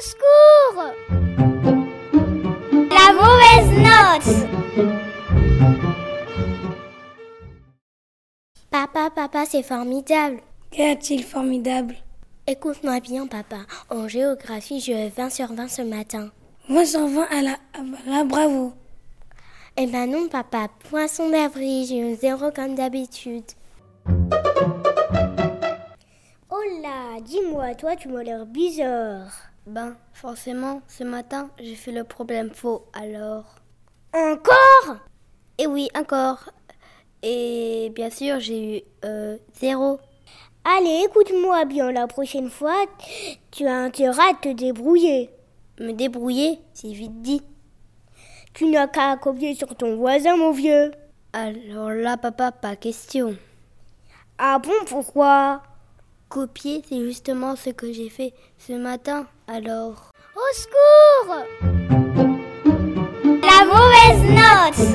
Au secours La mauvaise note Papa, papa, c'est formidable. Qu'y a-t-il formidable? Écoute-moi bien, papa. En géographie, j'ai 20 sur 20 ce matin. 20 sur 20 à la, à la bravo. Eh ben non, papa. Poisson d'avril, j'ai eu zéro comme d'habitude. Oh là, dis-moi, toi, tu m'as l'air bizarre. Ben, forcément, ce matin, j'ai fait le problème faux, alors. Encore? Eh oui, encore. Et bien sûr, j'ai eu euh, zéro. Allez, écoute-moi bien, la prochaine fois, tu as intérêt à te débrouiller. Me débrouiller, c'est vite dit. Tu n'as qu'à copier sur ton voisin, mon vieux. Alors là, papa, pas question. Ah bon, pourquoi? Copier, c'est justement ce que j'ai fait ce matin, alors. Au secours La mauvaise note